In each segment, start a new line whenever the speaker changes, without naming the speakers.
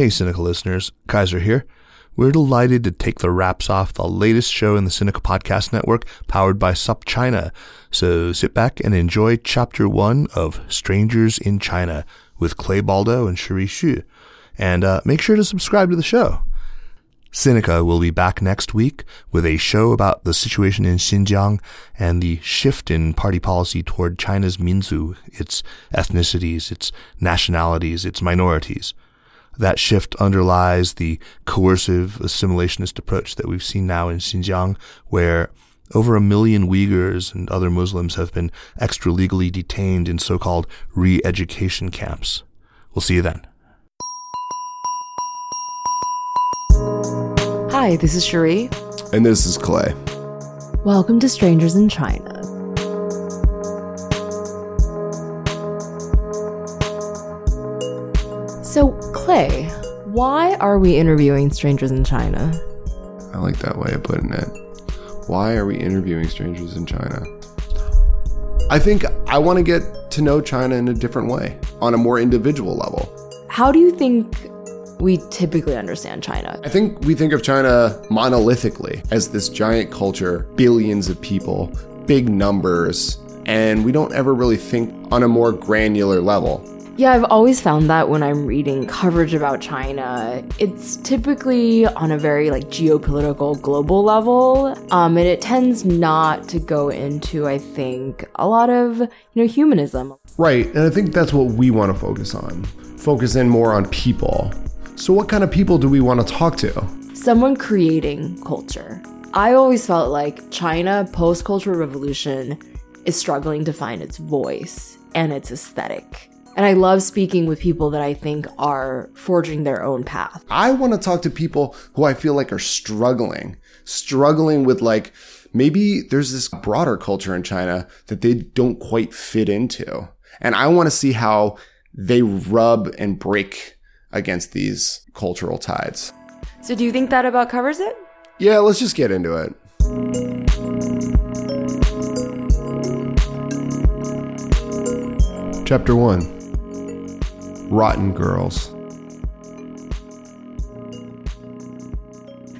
Hey, Sinica listeners, Kaiser here. We're delighted to take the wraps off the latest show in the Sinica Podcast Network, powered by SupChina. So sit back and enjoy Chapter 1 of Strangers in China with Clay Baldo and Cherie Xu. And uh, make sure to subscribe to the show. Sinica will be back next week with a show about the situation in Xinjiang and the shift in party policy toward China's Minzu, its ethnicities, its nationalities, its minorities. That shift underlies the coercive assimilationist approach that we've seen now in Xinjiang, where over a million Uyghurs and other Muslims have been extra legally detained in so-called re-education camps. We'll see you then.
Hi, this is Cherie.
And this is Clay.
Welcome to Strangers in China. So, Clay, why are we interviewing strangers in China?
I like that way of putting it. Why are we interviewing strangers in China? I think I want to get to know China in a different way, on a more individual level.
How do you think we typically understand China?
I think we think of China monolithically as this giant culture, billions of people, big numbers, and we don't ever really think on a more granular level.
Yeah, I've always found that when I'm reading coverage about China, it's typically on a very like geopolitical global level, um, and it tends not to go into, I think, a lot of you know humanism.
Right, and I think that's what we want to focus on. Focus in more on people. So, what kind of people do we want to talk to?
Someone creating culture. I always felt like China post cultural revolution is struggling to find its voice and its aesthetic. And I love speaking with people that I think are forging their own path.
I want to talk to people who I feel like are struggling, struggling with like, maybe there's this broader culture in China that they don't quite fit into. And I want to see how they rub and break against these cultural tides.
So, do you think that about covers it?
Yeah, let's just get into it. Chapter 1 Rotten Girls.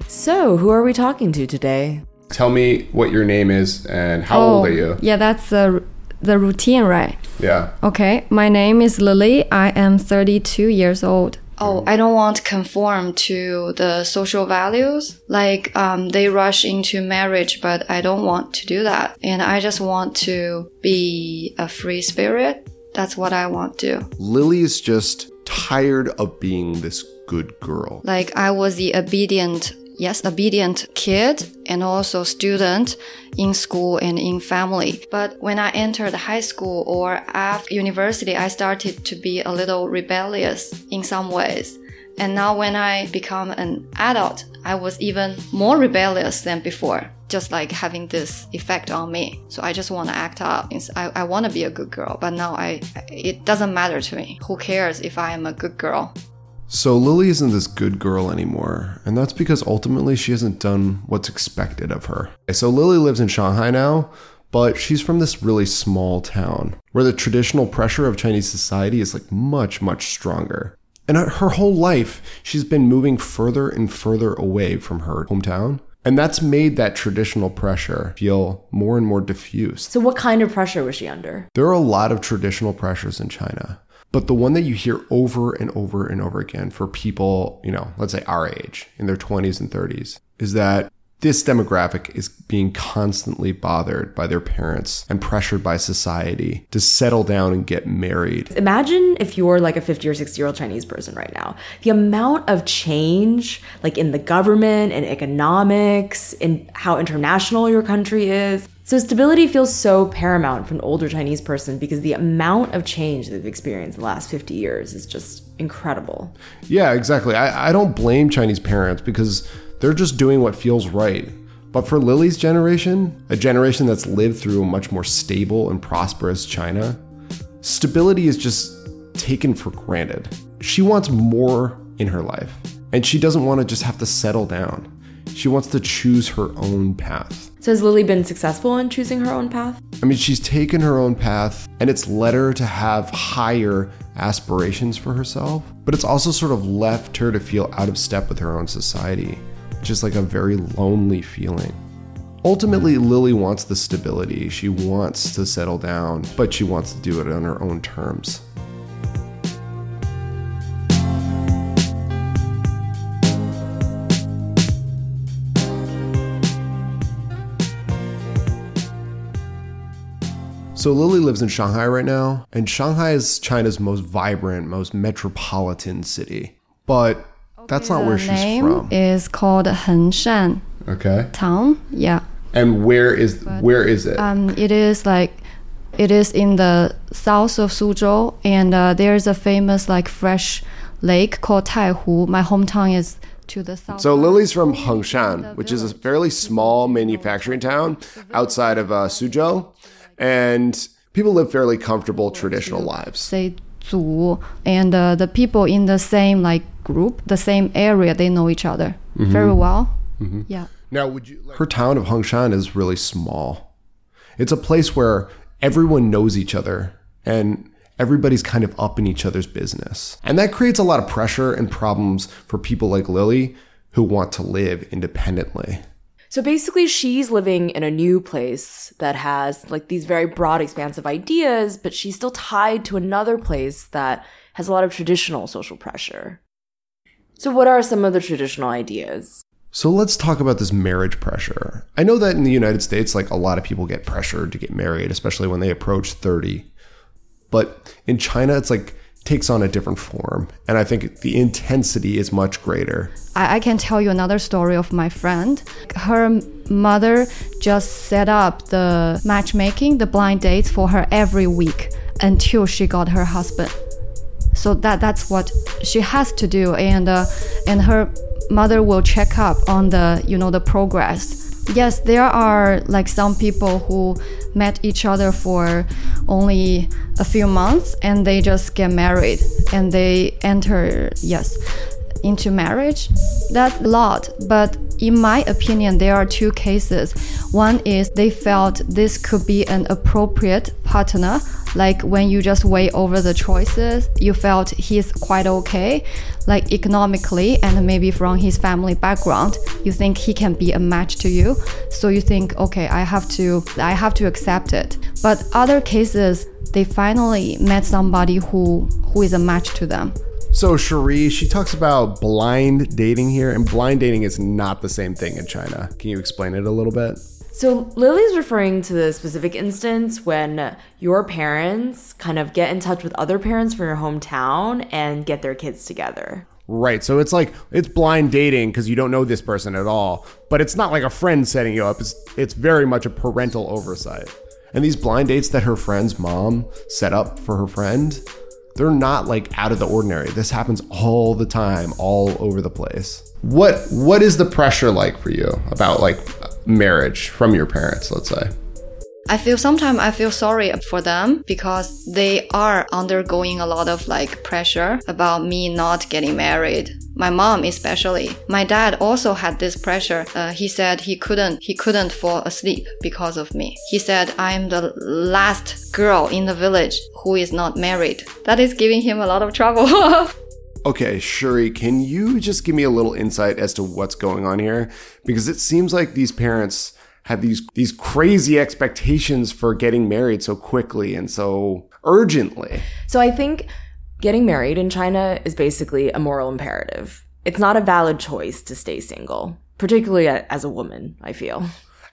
So, who are we talking to today?
Tell me what your name is and how
oh,
old are you?
Yeah, that's the the routine, right?
Yeah.
Okay, my name is Lily. I am 32 years old.
Oh, I don't want to conform to the social values. Like, um, they rush into marriage, but I don't want to do that. And I just want to be a free spirit. That's what I want to.
Lily is just tired of being this good girl.
Like, I was the obedient yes, obedient kid and also student in school and in family. But when I entered high school or after university, I started to be a little rebellious in some ways. And now when I become an adult, I was even more rebellious than before, just like having this effect on me. So I just want to act up. I, I want to be a good girl, but now I, it doesn't matter to me. Who cares if I am a good girl?
So Lily isn't this good girl anymore, and that's because ultimately she hasn't done what's expected of her. So Lily lives in Shanghai now, but she's from this really small town where the traditional pressure of Chinese society is like much, much stronger. And her whole life, she's been moving further and further away from her hometown. And that's made that traditional pressure feel more and more diffuse.
So, what kind of pressure was she under?
There are a lot of traditional pressures in China. But the one that you hear over and over and over again for people, you know, let's say our age, in their 20s and 30s, is that this demographic is being constantly bothered by their parents and pressured by society to settle down and get married.
Imagine if you're like a 50 or 60 year old Chinese person right now. The amount of change, like in the government and economics, in how international your country is. So, stability feels so paramount for an older Chinese person because the amount of change they've experienced in the last 50 years is just incredible.
Yeah, exactly. I, I don't blame Chinese parents because they're just doing what feels right. But for Lily's generation, a generation that's lived through a much more stable and prosperous China, stability is just taken for granted. She wants more in her life, and she doesn't want to just have to settle down. She wants to choose her own path.
So has Lily been successful in choosing her own path?
I mean, she's taken her own path and it's led her to have higher aspirations for herself, but it's also sort of left her to feel out of step with her own society, is like a very lonely feeling. Ultimately, Lily wants the stability. She wants to settle down, but she wants to do it on her own terms. So Lily lives in Shanghai right now, and Shanghai is China's most vibrant, most metropolitan city. But that's not where she's
name
from.
is called Hengshan
Okay.
town. Yeah.
And where is where is it?
Um, it is like it is in the south of Suzhou, and uh, there's a famous like fresh lake called Taihu. My hometown is to the south.
so Lily's from Hengshan, which is a fairly small manufacturing town outside of uh, Suzhou, and people live fairly comfortable traditional lives.
say 族, and uh, the people in the same like group, the same area, they know each other mm-hmm. very well. Mm-hmm. Yeah.
Now, would you? Like- Her town of Hengshan is really small. It's a place where everyone knows each other and everybody's kind of up in each other's business. And that creates a lot of pressure and problems for people like Lily who want to live independently.
So basically, she's living in a new place that has like these very broad, expansive ideas, but she's still tied to another place that has a lot of traditional social pressure. So, what are some of the traditional ideas?
So let's talk about this marriage pressure. I know that in the United States, like a lot of people get pressured to get married, especially when they approach 30. But in China, it's like takes on a different form. And I think the intensity is much greater.
I, I can tell you another story of my friend. Her mother just set up the matchmaking, the blind dates for her every week until she got her husband. So that that's what she has to do, and uh, and her mother will check up on the you know the progress. Yes, there are like some people who met each other for only a few months and they just get married and they enter yes into marriage. That's a lot, but in my opinion, there are two cases. One is they felt this could be an appropriate partner, like when you just weigh over the choices, you felt he's quite okay, like economically and maybe from his family background, you think he can be a match to you. So you think, okay, I have to, I have to accept it. But other cases, they finally met somebody who who is a match to them.
So Cherie, she talks about blind dating here, and blind dating is not the same thing in China. Can you explain it a little bit?
So, Lily's referring to the specific instance when your parents kind of get in touch with other parents from your hometown and get their kids together.
Right. So it's like it's blind dating because you don't know this person at all, but it's not like a friend setting you up. It's it's very much a parental oversight. And these blind dates that her friend's mom set up for her friend, they're not like out of the ordinary. This happens all the time, all over the place. What what is the pressure like for you about like marriage from your parents, let's say?
I feel sometimes I feel sorry for them because they are undergoing a lot of like pressure about me not getting married. My mom especially. My dad also had this pressure. Uh, he said he couldn't he couldn't fall asleep because of me. He said I'm the last girl in the village who is not married. That is giving him a lot of trouble.
Okay, Cherie, can you just give me a little insight as to what's going on here? Because it seems like these parents have these these crazy expectations for getting married so quickly and so urgently.
So, I think getting married in China is basically a moral imperative. It's not a valid choice to stay single, particularly as a woman, I feel.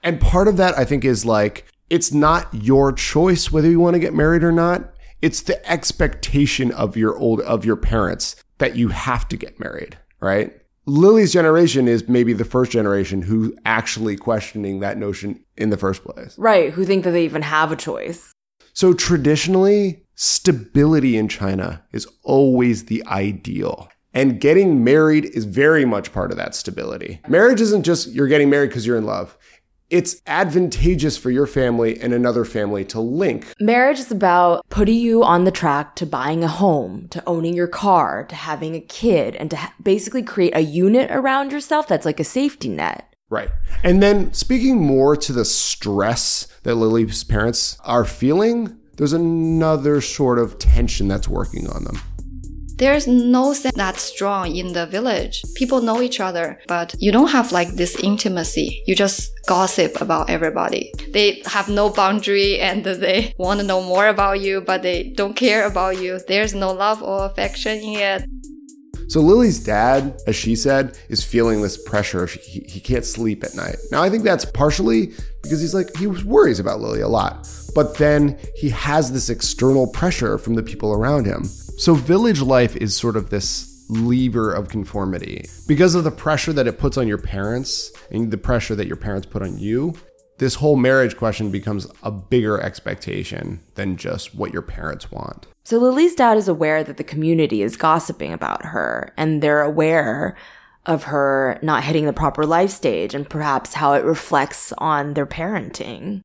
And part of that I think is like it's not your choice whether you want to get married or not. It's the expectation of your old of your parents that you have to get married, right? Lily's generation is maybe the first generation who actually questioning that notion in the first place.
Right, who think that they even have a choice.
So traditionally, stability in China is always the ideal. And getting married is very much part of that stability. Marriage isn't just you're getting married because you're in love. It's advantageous for your family and another family to link.
Marriage is about putting you on the track to buying a home, to owning your car, to having a kid, and to ha- basically create a unit around yourself that's like a safety net.
Right. And then speaking more to the stress that Lily's parents are feeling, there's another sort of tension that's working on them.
There's no sense that strong in the village. People know each other, but you don't have like this intimacy. You just gossip about everybody. They have no boundary and they want to know more about you, but they don't care about you. There's no love or affection in it.
So Lily's dad, as she said, is feeling this pressure. He, he can't sleep at night. Now, I think that's partially because he's like, he worries about Lily a lot. But then he has this external pressure from the people around him. So village life is sort of this lever of conformity. Because of the pressure that it puts on your parents and the pressure that your parents put on you, this whole marriage question becomes a bigger expectation than just what your parents want.
So Lily's dad is aware that the community is gossiping about her and they're aware of her not hitting the proper life stage and perhaps how it reflects on their parenting.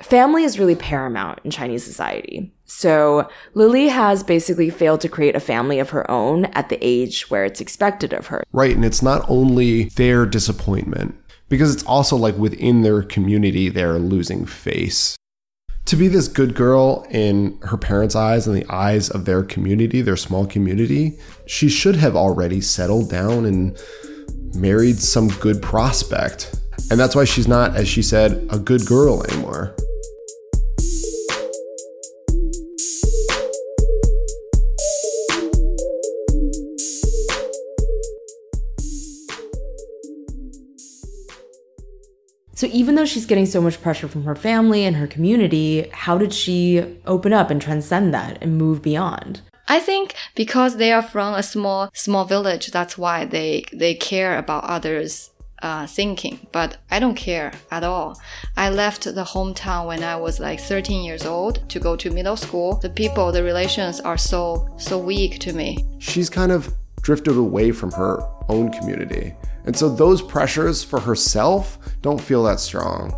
Family is really paramount in Chinese society. So Lily has basically failed to create a family of her own at the age where it's expected of her.
Right. And it's not only their disappointment, because it's also like within their community, they're losing face to be this good girl in her parents' eyes and the eyes of their community, their small community, she should have already settled down and married some good prospect. And that's why she's not, as she said, a good girl anymore.
So even though she's getting so much pressure from her family and her community, how did she open up and transcend that and move beyond?
I think because they are from a small small village, that's why they they care about others uh, thinking, but I don't care at all. I left the hometown when I was like 13 years old to go to middle school. The people, the relations are so so weak to me.
She's kind of drifted away from her own community. And so those pressures for herself don't feel that strong.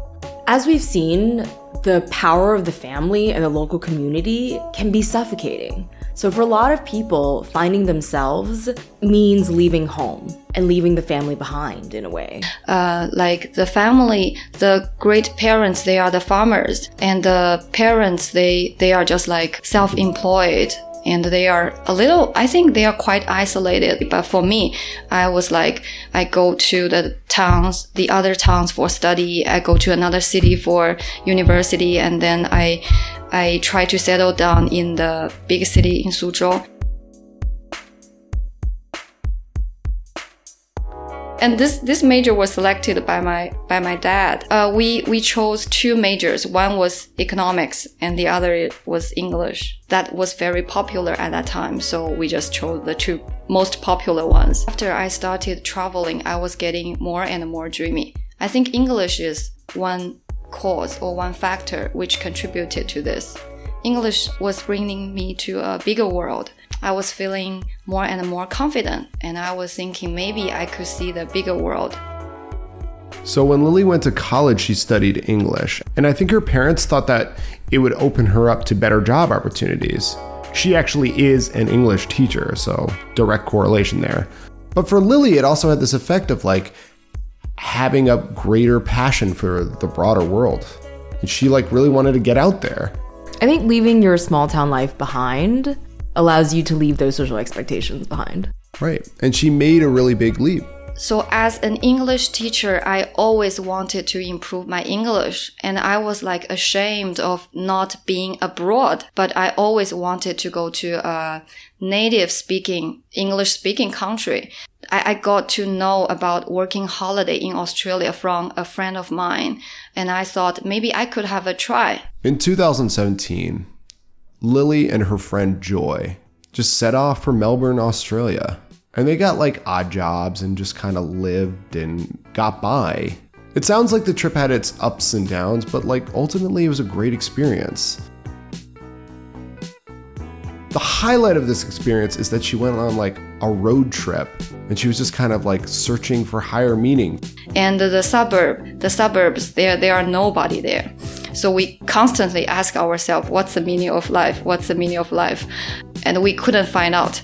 As we've seen, the power of the family and the local community can be suffocating. So, for a lot of people, finding themselves means leaving home and leaving the family behind in a way.
Uh, like the family, the great parents, they are the farmers, and the parents, they they are just like self-employed and they are a little i think they are quite isolated but for me i was like i go to the towns the other towns for study. I go to another city for university and then i i try to settle down in the big city in suzhou and this this major was selected by my by my dad. Uh, we we chose two majors. One was economics, and the other was English. That was very popular at that time, so we just chose the two most popular ones. After I started traveling, I was getting more and more dreamy. I think English is one cause or one factor which contributed to this. English was bringing me to a bigger world. I was feeling more and more confident, and I was thinking maybe I could see the bigger world.
So, when Lily went to college, she studied English, and I think her parents thought that it would open her up to better job opportunities. She actually is an English teacher, so direct correlation there. But for Lily, it also had this effect of like having a greater passion for the broader world. And she like really wanted to get out there.
I think leaving your small town life behind allows you to leave those social expectations behind.
Right. And she made a really big leap.
So, as an English teacher, I always wanted to improve my English. And I was like ashamed of not being abroad, but I always wanted to go to a native speaking, English speaking country. I, I got to know about working holiday in Australia from a friend of mine. And I thought maybe I could have a try.
In 2017, Lily and her friend Joy just set off for Melbourne, Australia. And they got like odd jobs and just kind of lived and got by. It sounds like the trip had its ups and downs, but like ultimately it was a great experience. The highlight of this experience is that she went on like a road trip and she was just kind of like searching for higher meaning.
And the suburb, the suburbs, there there are nobody there. So we constantly ask ourselves, what's the meaning of life? What's the meaning of life? And we couldn't find out.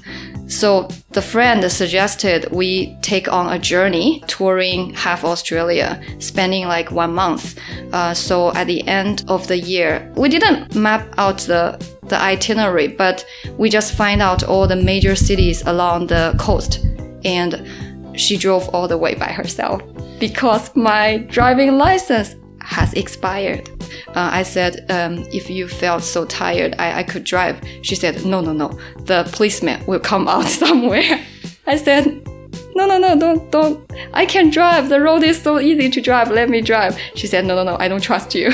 So the friend suggested we take on a journey touring half Australia, spending like one month. Uh, so at the end of the year, we didn't map out the the itinerary, but we just find out all the major cities along the coast. And she drove all the way by herself because my driving license has expired. Uh, I said, um, if you felt so tired, I, I could drive. She said, no, no, no. The policeman will come out somewhere. I said, no, no, no, don't, don't. I can drive. The road is so easy to drive. Let me drive. She said, no, no, no. I don't trust you.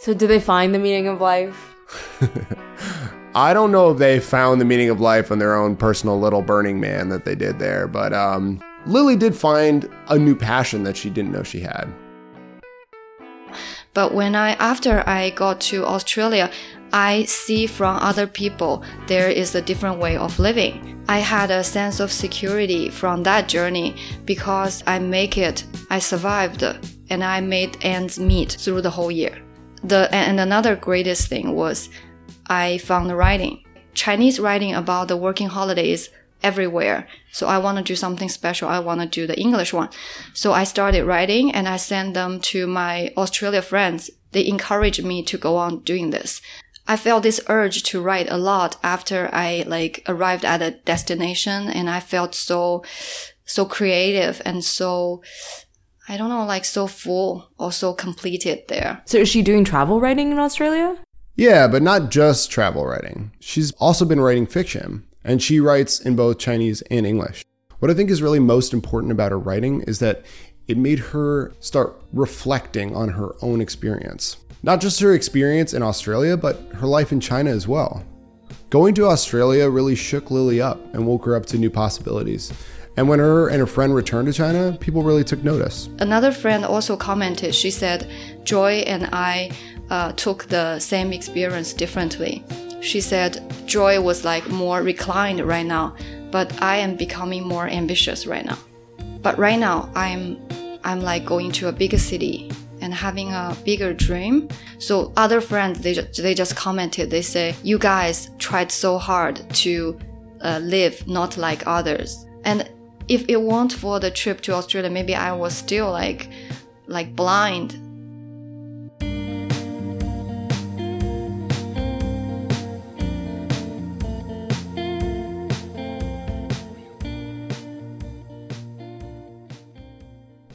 So, do they find the meaning of life?
I don't know if they found the meaning of life on their own personal little Burning Man that they did there, but um, Lily did find a new passion that she didn't know she had.
But when I, after I got to Australia, I see from other people there is a different way of living. I had a sense of security from that journey because I make it, I survived, and I made ends meet through the whole year. The and another greatest thing was I found writing. Chinese writing about the working holidays everywhere. So I want to do something special. I want to do the English one. So I started writing and I sent them to my Australia friends. They encouraged me to go on doing this. I felt this urge to write a lot after I like arrived at a destination and I felt so, so creative and so, I don't know, like so full or so completed there.
So, is she doing travel writing in Australia?
Yeah, but not just travel writing. She's also been writing fiction and she writes in both Chinese and English. What I think is really most important about her writing is that it made her start reflecting on her own experience. Not just her experience in Australia, but her life in China as well. Going to Australia really shook Lily up and woke her up to new possibilities. And when her and her friend returned to China, people really took notice.
Another friend also commented, she said, Joy and I uh, took the same experience differently. She said joy was like more reclined right now, but I am becoming more ambitious right now. But right now I'm I'm like going to a bigger city and having a bigger dream. So other friends they they just commented they say you guys tried so hard to uh, live not like others. And if it weren't for the trip to Australia, maybe I was still like like blind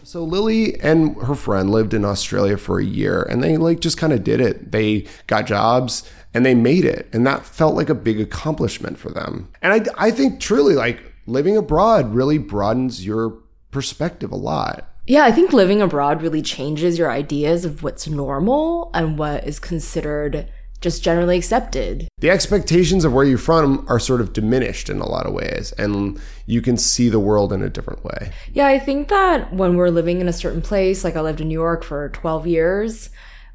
So Lily and her friend lived in Australia for a year and they like just kind of did it. They got jobs and they made it. And that felt like a big accomplishment for them. And I, I think truly like living abroad really broadens your perspective a lot.
Yeah, I think living abroad really changes your ideas of what's normal and what is considered just generally accepted.
The expectations of where you're from are sort of diminished in a lot of ways, and you can see the world in a different way.
Yeah, I think that when we're living in a certain place, like I lived in New York for 12 years,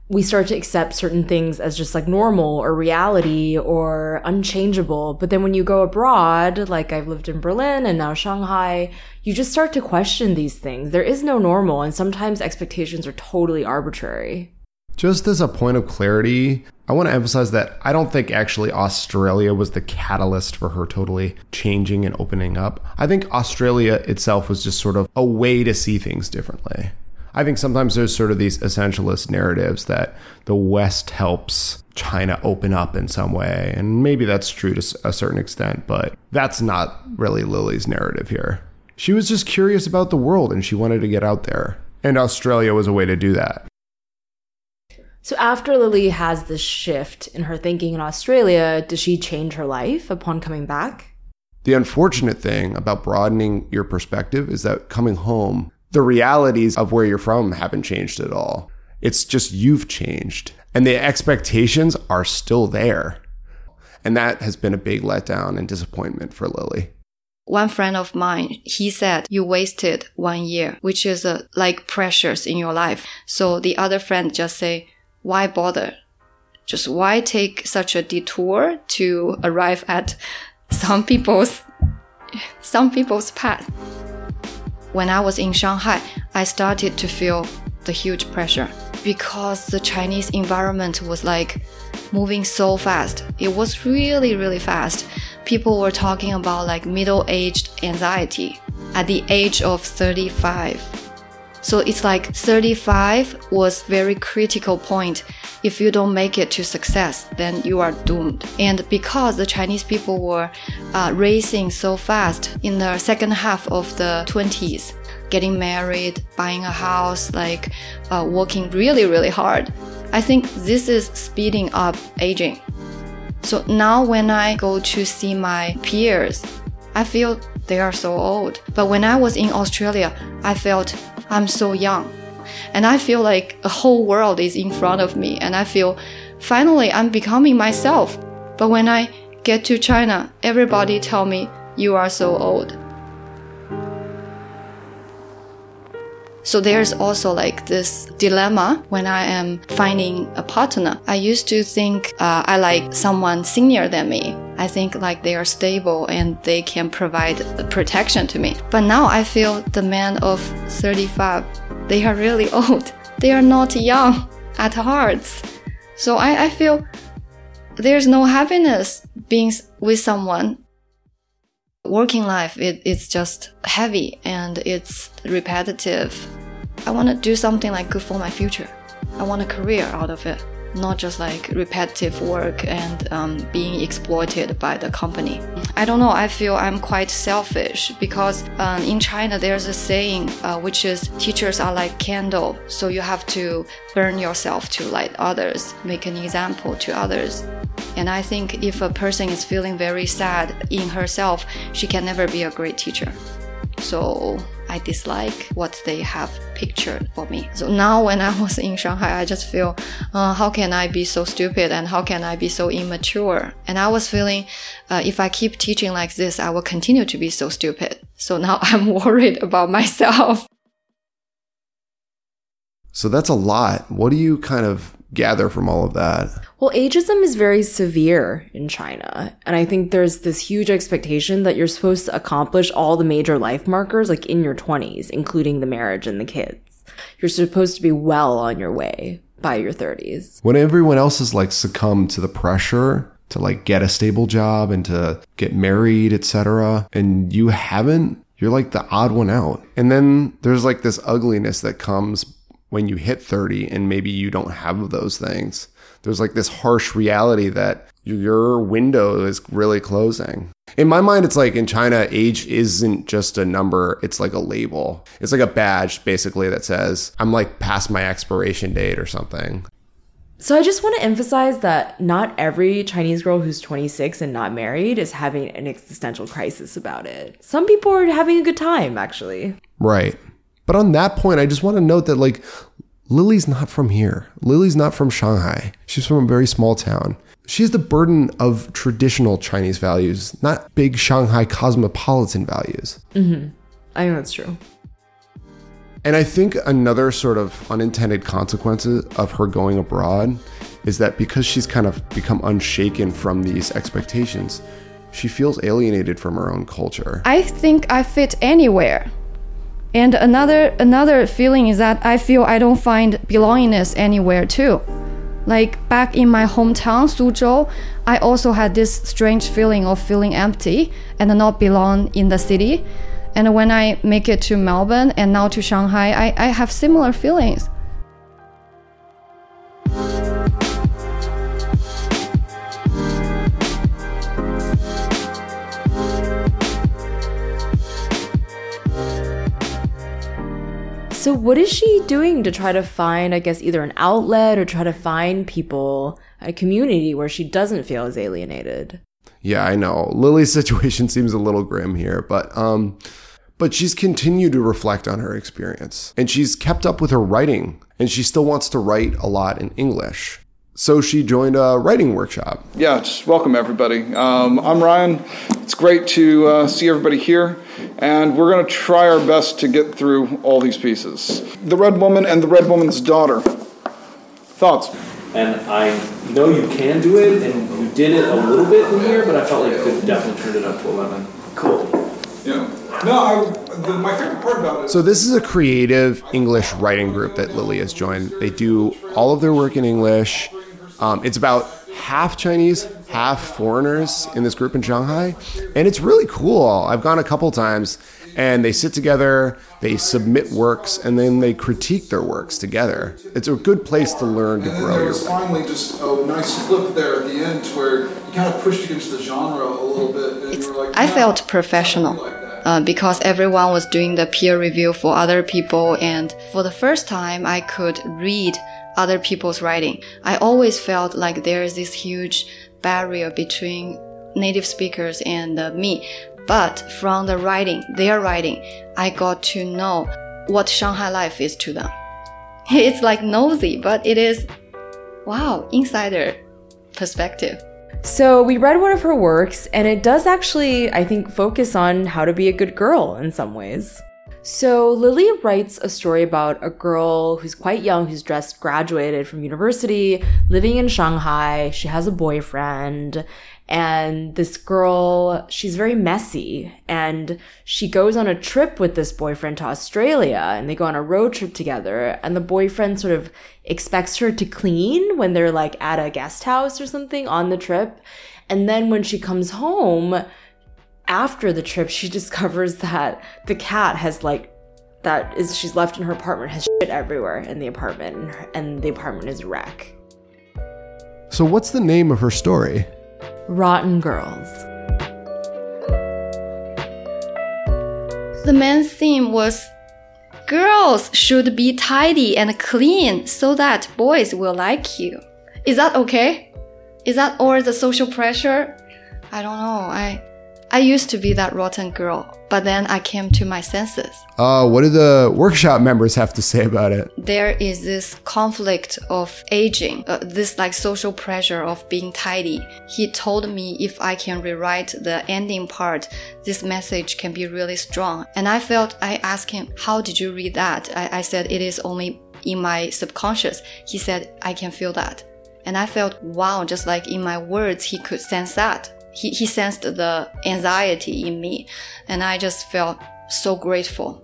we start to accept certain things as just like normal or reality or unchangeable. But then when you go abroad, like I've lived in Berlin and now Shanghai, you just start to question these things. There is no normal, and sometimes expectations are totally arbitrary.
Just as a point of clarity, I want to emphasize that I don't think actually Australia was the catalyst for her totally changing and opening up. I think Australia itself was just sort of a way to see things differently. I think sometimes there's sort of these essentialist narratives that the West helps China open up in some way. And maybe that's true to a certain extent, but that's not really Lily's narrative here. She was just curious about the world and she wanted to get out there. And Australia was a way to do that.
So after Lily has this shift in her thinking in Australia, does she change her life upon coming back?
The unfortunate thing about broadening your perspective is that coming home, the realities of where you're from haven't changed at all. It's just you've changed and the expectations are still there. And that has been a big letdown and disappointment for Lily.
One friend of mine, he said, you wasted one year, which is uh, like precious in your life. So the other friend just say, why bother? Just why take such a detour to arrive at some people's some people's path? When I was in Shanghai, I started to feel the huge pressure. because the Chinese environment was like moving so fast. It was really, really fast. People were talking about like middle aged anxiety at the age of 35. So it's like 35 was very critical point. If you don't make it to success, then you are doomed. And because the Chinese people were uh, racing so fast in the second half of the 20s, getting married, buying a house, like uh, working really, really hard. I think this is speeding up aging. So now when I go to see my peers, I feel they are so old. But when I was in Australia, I felt I'm so young. And I feel like a whole world is in front of me. And I feel finally I'm becoming myself. But when I get to China, everybody tell me you are so old. So there's also like this dilemma when I am finding a partner. I used to think uh, I like someone senior than me. I think like they are stable and they can provide protection to me. But now I feel the men of 35, they are really old. They are not young at hearts. So I, I feel there's no happiness being with someone working life it, it's just heavy and it's repetitive. I want to do something like good for my future. I want a career out of it not just like repetitive work and um, being exploited by the company. I don't know. I feel I'm quite selfish because um, in China there's a saying uh, which is teachers are like candle, so you have to burn yourself to light others, make an example to others. And I think if a person is feeling very sad in herself, she can never be a great teacher. So I dislike what they have pictured for me. So now when I was in Shanghai, I just feel, uh, how can I be so stupid and how can I be so immature? And I was feeling, uh, if I keep teaching like this, I will continue to be so stupid. So now I'm worried about myself.
So that's a lot. What do you kind of gather from all of that?
Well, ageism is very severe in China. And I think there's this huge expectation that you're supposed to accomplish all the major life markers like in your 20s, including the marriage and the kids. You're supposed to be well on your way by your 30s.
When everyone else has like succumbed to the pressure to like get a stable job and to get married, etc., and you haven't, you're like the odd one out. And then there's like this ugliness that comes when you hit 30 and maybe you don't have those things. There's like this harsh reality that your window is really closing. In my mind, it's like in China, age isn't just a number, it's like a label. It's like a badge basically that says, I'm like past my expiration date or something.
So I just want to emphasize that not every Chinese girl who's 26 and not married is having an existential crisis about it. Some people are having a good time, actually.
Right. But on that point, I just want to note that like Lily's not from here. Lily's not from Shanghai. She's from a very small town. She has the burden of traditional Chinese values, not big Shanghai cosmopolitan values.
Mm-hmm. I think that's true.
And I think another sort of unintended consequences of her going abroad is that because she's kind of become unshaken from these expectations, she feels alienated from her own culture.
I think I fit anywhere. And another another feeling is that I feel I don't find belongingness anywhere too. Like back in my hometown, Suzhou, I also had this strange feeling of feeling empty and not belong in the city. And when I make it to Melbourne and now to Shanghai, I, I have similar feelings.
So, what is she doing to try to find, I guess, either an outlet or try to find people, a community where she doesn't feel as alienated?
Yeah, I know. Lily's situation seems a little grim here, but um but she's continued to reflect on her experience and she's kept up with her writing and she still wants to write a lot in English. So she joined a writing workshop.
Yeah, just welcome everybody. Um, I'm Ryan. It's great to uh, see everybody here, and we're going to try our best to get through all these pieces. The Red Woman and the Red Woman's Daughter. Thoughts?
And I know you can do it, and you did it a little bit in here, but I felt like you could definitely turn it up to 11.
Cool. Yeah. No, I, the, my favorite part about it.
So this is a creative English writing group that Lily has joined. They do all of their work in English. Um, it's about half Chinese, half foreigners in this group in Shanghai, and it's really cool. I've gone a couple times, and they sit together, they submit works, and then they critique their works together. It's a good place to learn to
and
grow
there
your
was
work.
finally just a nice flip there at the end where you kind of pushed against the genre a little bit. And you were like,
I felt professional
like
uh, because everyone was doing the peer review for other people, and for the first time, I could read other people's writing. I always felt like there is this huge barrier between native speakers and uh, me. But from the writing, their writing, I got to know what Shanghai life is to them. It's like nosy, but it is, wow, insider perspective.
So we read one of her works, and it does actually, I think, focus on how to be a good girl in some ways. So Lily writes a story about a girl who's quite young, who's just graduated from university, living in Shanghai. She has a boyfriend, and this girl, she's very messy, and she goes on a trip with this boyfriend to Australia, and they go on a road trip together, and the boyfriend sort of expects her to clean when they're like at a guest house or something on the trip. And then when she comes home, after the trip, she discovers that the cat has like that is she's left in her apartment has shit everywhere in the apartment, and, the apartment is a wreck.
So what's the name of her story?
Rotten girls.
The main theme was girls should be tidy and clean so that boys will like you. Is that okay? Is that all the social pressure? I don't know. I I used to be that rotten girl, but then I came to my senses.
Uh, what do the workshop members have to say about it?
There is this conflict of aging, uh, this like social pressure of being tidy. He told me if I can rewrite the ending part, this message can be really strong. And I felt, I asked him, how did you read that? I, I said, it is only in my subconscious. He said, I can feel that. And I felt, wow, just like in my words, he could sense that. He, he sensed the anxiety in me. And I just felt so grateful.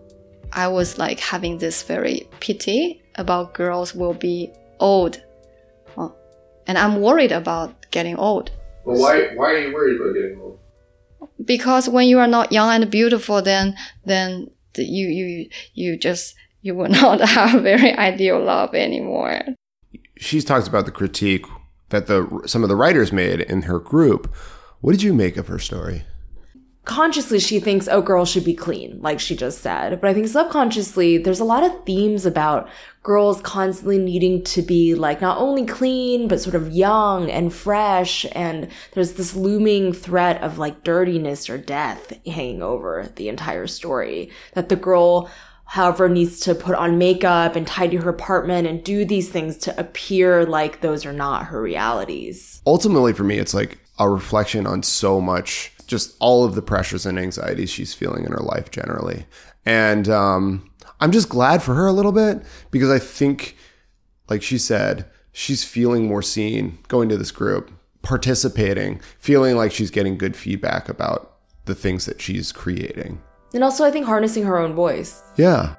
I was like having this very pity about girls will be old. Well, and I'm worried about getting old.
Well, why why are you worried about getting old?
Because when you are not young and beautiful, then, then the- you, you, you just, you will not have very ideal love anymore.
She's talked about the critique that the some of the writers made in her group. What did you make of her story?
consciously she thinks oh girls should be clean like she just said. But i think subconsciously there's a lot of themes about girls constantly needing to be like not only clean but sort of young and fresh. And there's this looming threat of like dirtiness or death hanging over the entire story. That the girl however needs to put on makeup and tidy her apartment and do these things to appear like those are not her realities.
Ultimately, for me, it's like a reflection on so much, just all of the pressures and anxieties she's feeling in her life generally. And um, I'm just glad for her a little bit because I think, like she said, she's feeling more seen going to this group, participating, feeling like she's getting good feedback about the things that she's creating.
and also i think harnessing her own voice
Yeah.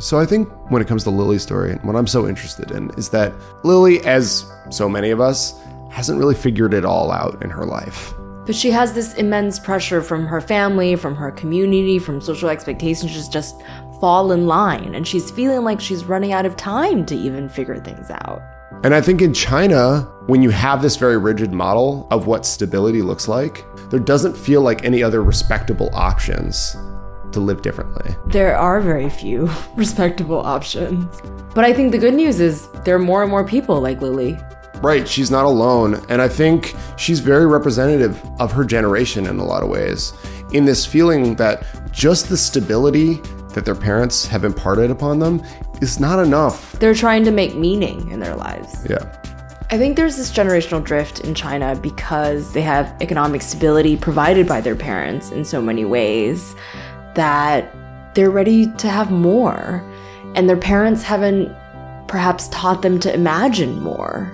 So I think when it comes to Lily's story, what I'm so interested in is that Lily, as so many of us, hasn't really figured it all out in her life.
But she has this immense pressure from her family, from her community, from social expectations to just fall in line. And she's feeling like she's running out of time to even figure things out.
And I think in China, when you have this very rigid model of what stability looks like, there doesn't feel like any other respectable options to live differently.
There are very few respectable options. But I think the good news is there are more and more people like Lily.
Right, she's not alone. And I think she's very representative of her generation in a lot of ways. In this feeling that just the stability that their parents have imparted upon them is not enough.
They're trying to make meaning in their lives.
Yeah.
I think there's this generational drift in China because they have economic stability provided by their parents in so many ways that they're ready to have more. And their parents haven't perhaps taught them to imagine more.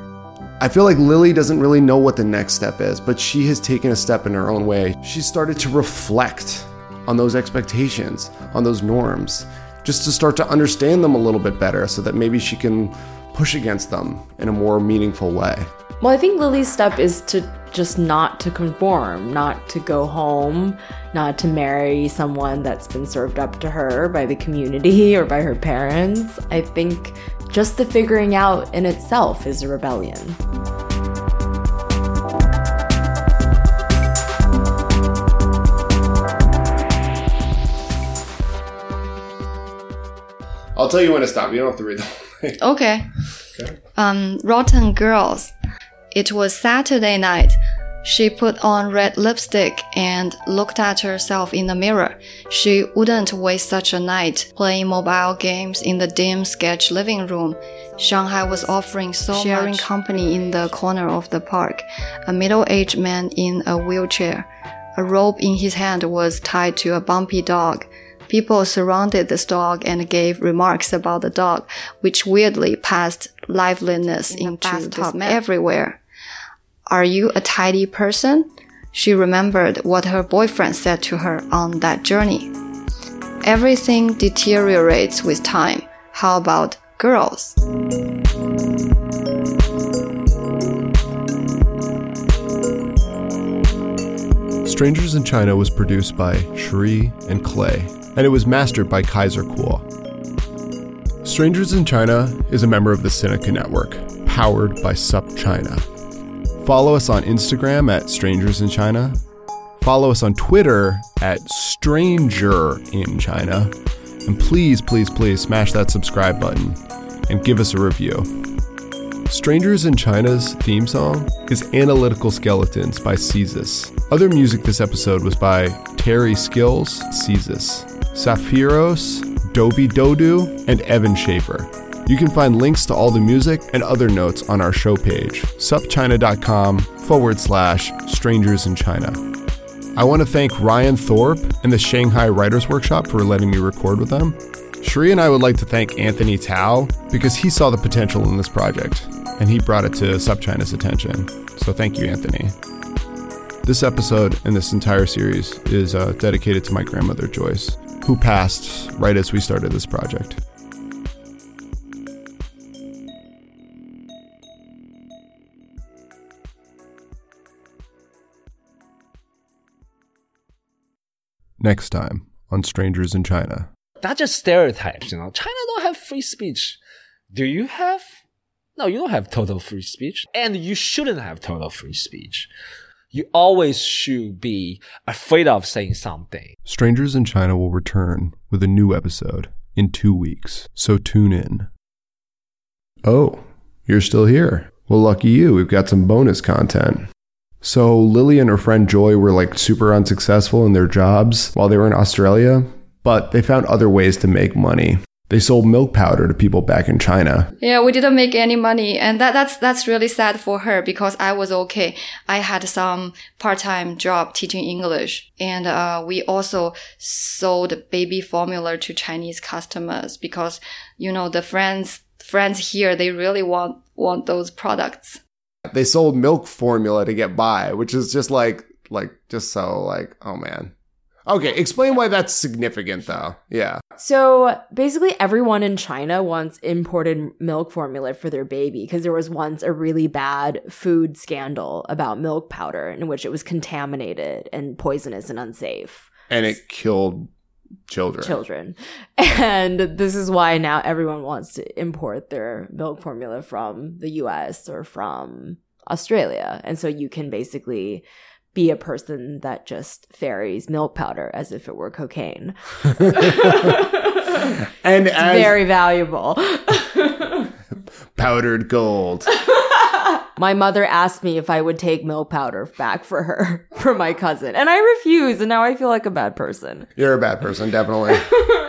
I feel like Lily doesn't really know what the next step is, but she has taken a step in her own way. She's started to reflect on those expectations, on those norms, just to start to understand them a little bit better so that maybe she can push against them in a more meaningful way.
Well, I think Lily's step is to just not to conform, not to go home, not to marry someone that's been served up to her by the community or by her parents. I think just the figuring out in itself is a rebellion.
I'll tell you when to stop. You don't have to read the whole thing.
Okay. Um, Rotten Girls. It was Saturday night. She put on red lipstick and looked at herself in the mirror. She wouldn't waste such a night playing mobile games in the dim sketch living room. Shanghai was offering so sharing much. company in the corner of the park. A middle-aged man in a wheelchair. A rope in his hand was tied to a bumpy dog. People surrounded this dog and gave remarks about the dog, which weirdly passed liveliness in into this man everywhere. Are you a tidy person? She remembered what her boyfriend said to her on that journey. Everything deteriorates with time. How about girls?
Strangers in China was produced by Cherie and Clay and it was mastered by Kaiser Kuo. Strangers in China is a member of the Sinica Network, powered by SupChina. Follow us on Instagram at Strangers in China. Follow us on Twitter at Stranger in China. And please, please, please smash that subscribe button and give us a review. Strangers in China's theme song is Analytical Skeletons by Caesus. Other music this episode was by Terry Skills, Caesus. Saphiros, Doby Dodu, and Evan Schaefer. You can find links to all the music and other notes on our show page, supchina.com forward slash strangers in China. I want to thank Ryan Thorpe and the Shanghai Writers Workshop for letting me record with them. Cherie and I would like to thank Anthony Tao because he saw the potential in this project and he brought it to SupChina's attention. So thank you, Anthony. This episode and this entire series is uh, dedicated to my grandmother, Joyce who passed right as we started this project. Next time on Strangers in China.
That's just stereotypes, you know. China don't have free speech. Do you have? No, you don't have total free speech. And you shouldn't have total free speech you always should be afraid of saying something.
Strangers in China will return with a new episode in two weeks, so tune in. Oh, you're still here. Well, lucky you, we've got some bonus content. So, Lily and her friend Joy were like super unsuccessful in their jobs while they were in Australia, but they found other ways to make money. They sold milk powder to people back in China.
Yeah, we didn't make any money, and that, that's that's really sad for her because I was okay. I had some part-time job teaching English, and uh, we also sold baby formula to Chinese customers because you know the friends friends here they really want want those products.
They sold milk formula to get by, which is just like like just so like oh man. Okay, explain why that's significant though. Yeah.
So basically, everyone in China wants imported milk formula for their baby because there was once a really bad food scandal about milk powder in which it was contaminated and poisonous and unsafe.
And it killed children.
Children. And this is why now everyone wants to import their milk formula from the US or from Australia. And so you can basically be a person that just ferries milk powder as if it were cocaine. and it's as- very valuable.
powdered gold.
My mother asked me if I would take milk powder back for her, for my cousin. And I refused, and now I feel like a bad person.
You're a bad person, definitely.